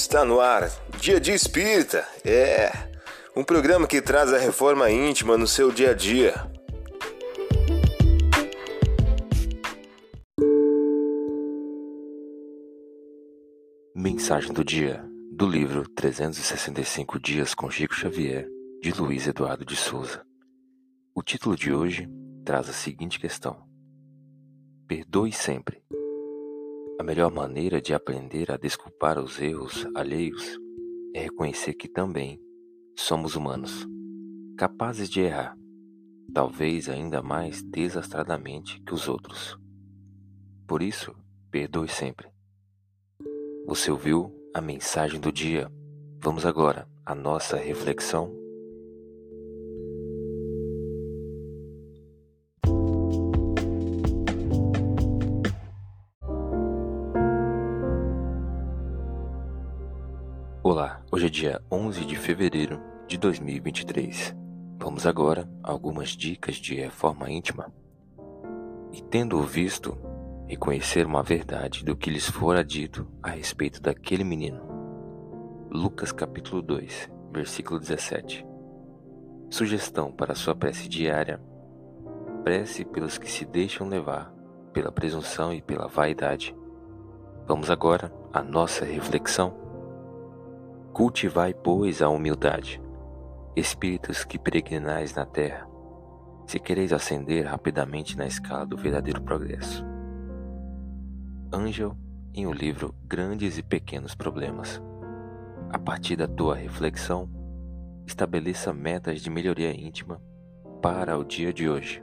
Está no ar, Dia de Espírita. É um programa que traz a reforma íntima no seu dia a dia. Mensagem do dia do livro 365 Dias com Chico Xavier, de Luiz Eduardo de Souza. O título de hoje traz a seguinte questão: Perdoe sempre. A melhor maneira de aprender a desculpar os erros alheios é reconhecer que também somos humanos, capazes de errar, talvez ainda mais desastradamente que os outros. Por isso, perdoe sempre. Você ouviu a mensagem do dia? Vamos agora à nossa reflexão Olá, hoje é dia 11 de fevereiro de 2023. Vamos agora a algumas dicas de reforma íntima. E tendo visto, reconhecer uma verdade do que lhes fora dito a respeito daquele menino. Lucas capítulo 2, versículo 17. Sugestão para sua prece diária: prece pelos que se deixam levar pela presunção e pela vaidade. Vamos agora à nossa reflexão. Cultivai, pois, a humildade, espíritos que peregrinais na terra, se quereis ascender rapidamente na escala do verdadeiro progresso. Angel, em o livro Grandes e Pequenos Problemas. A partir da tua reflexão, estabeleça metas de melhoria íntima para o dia de hoje.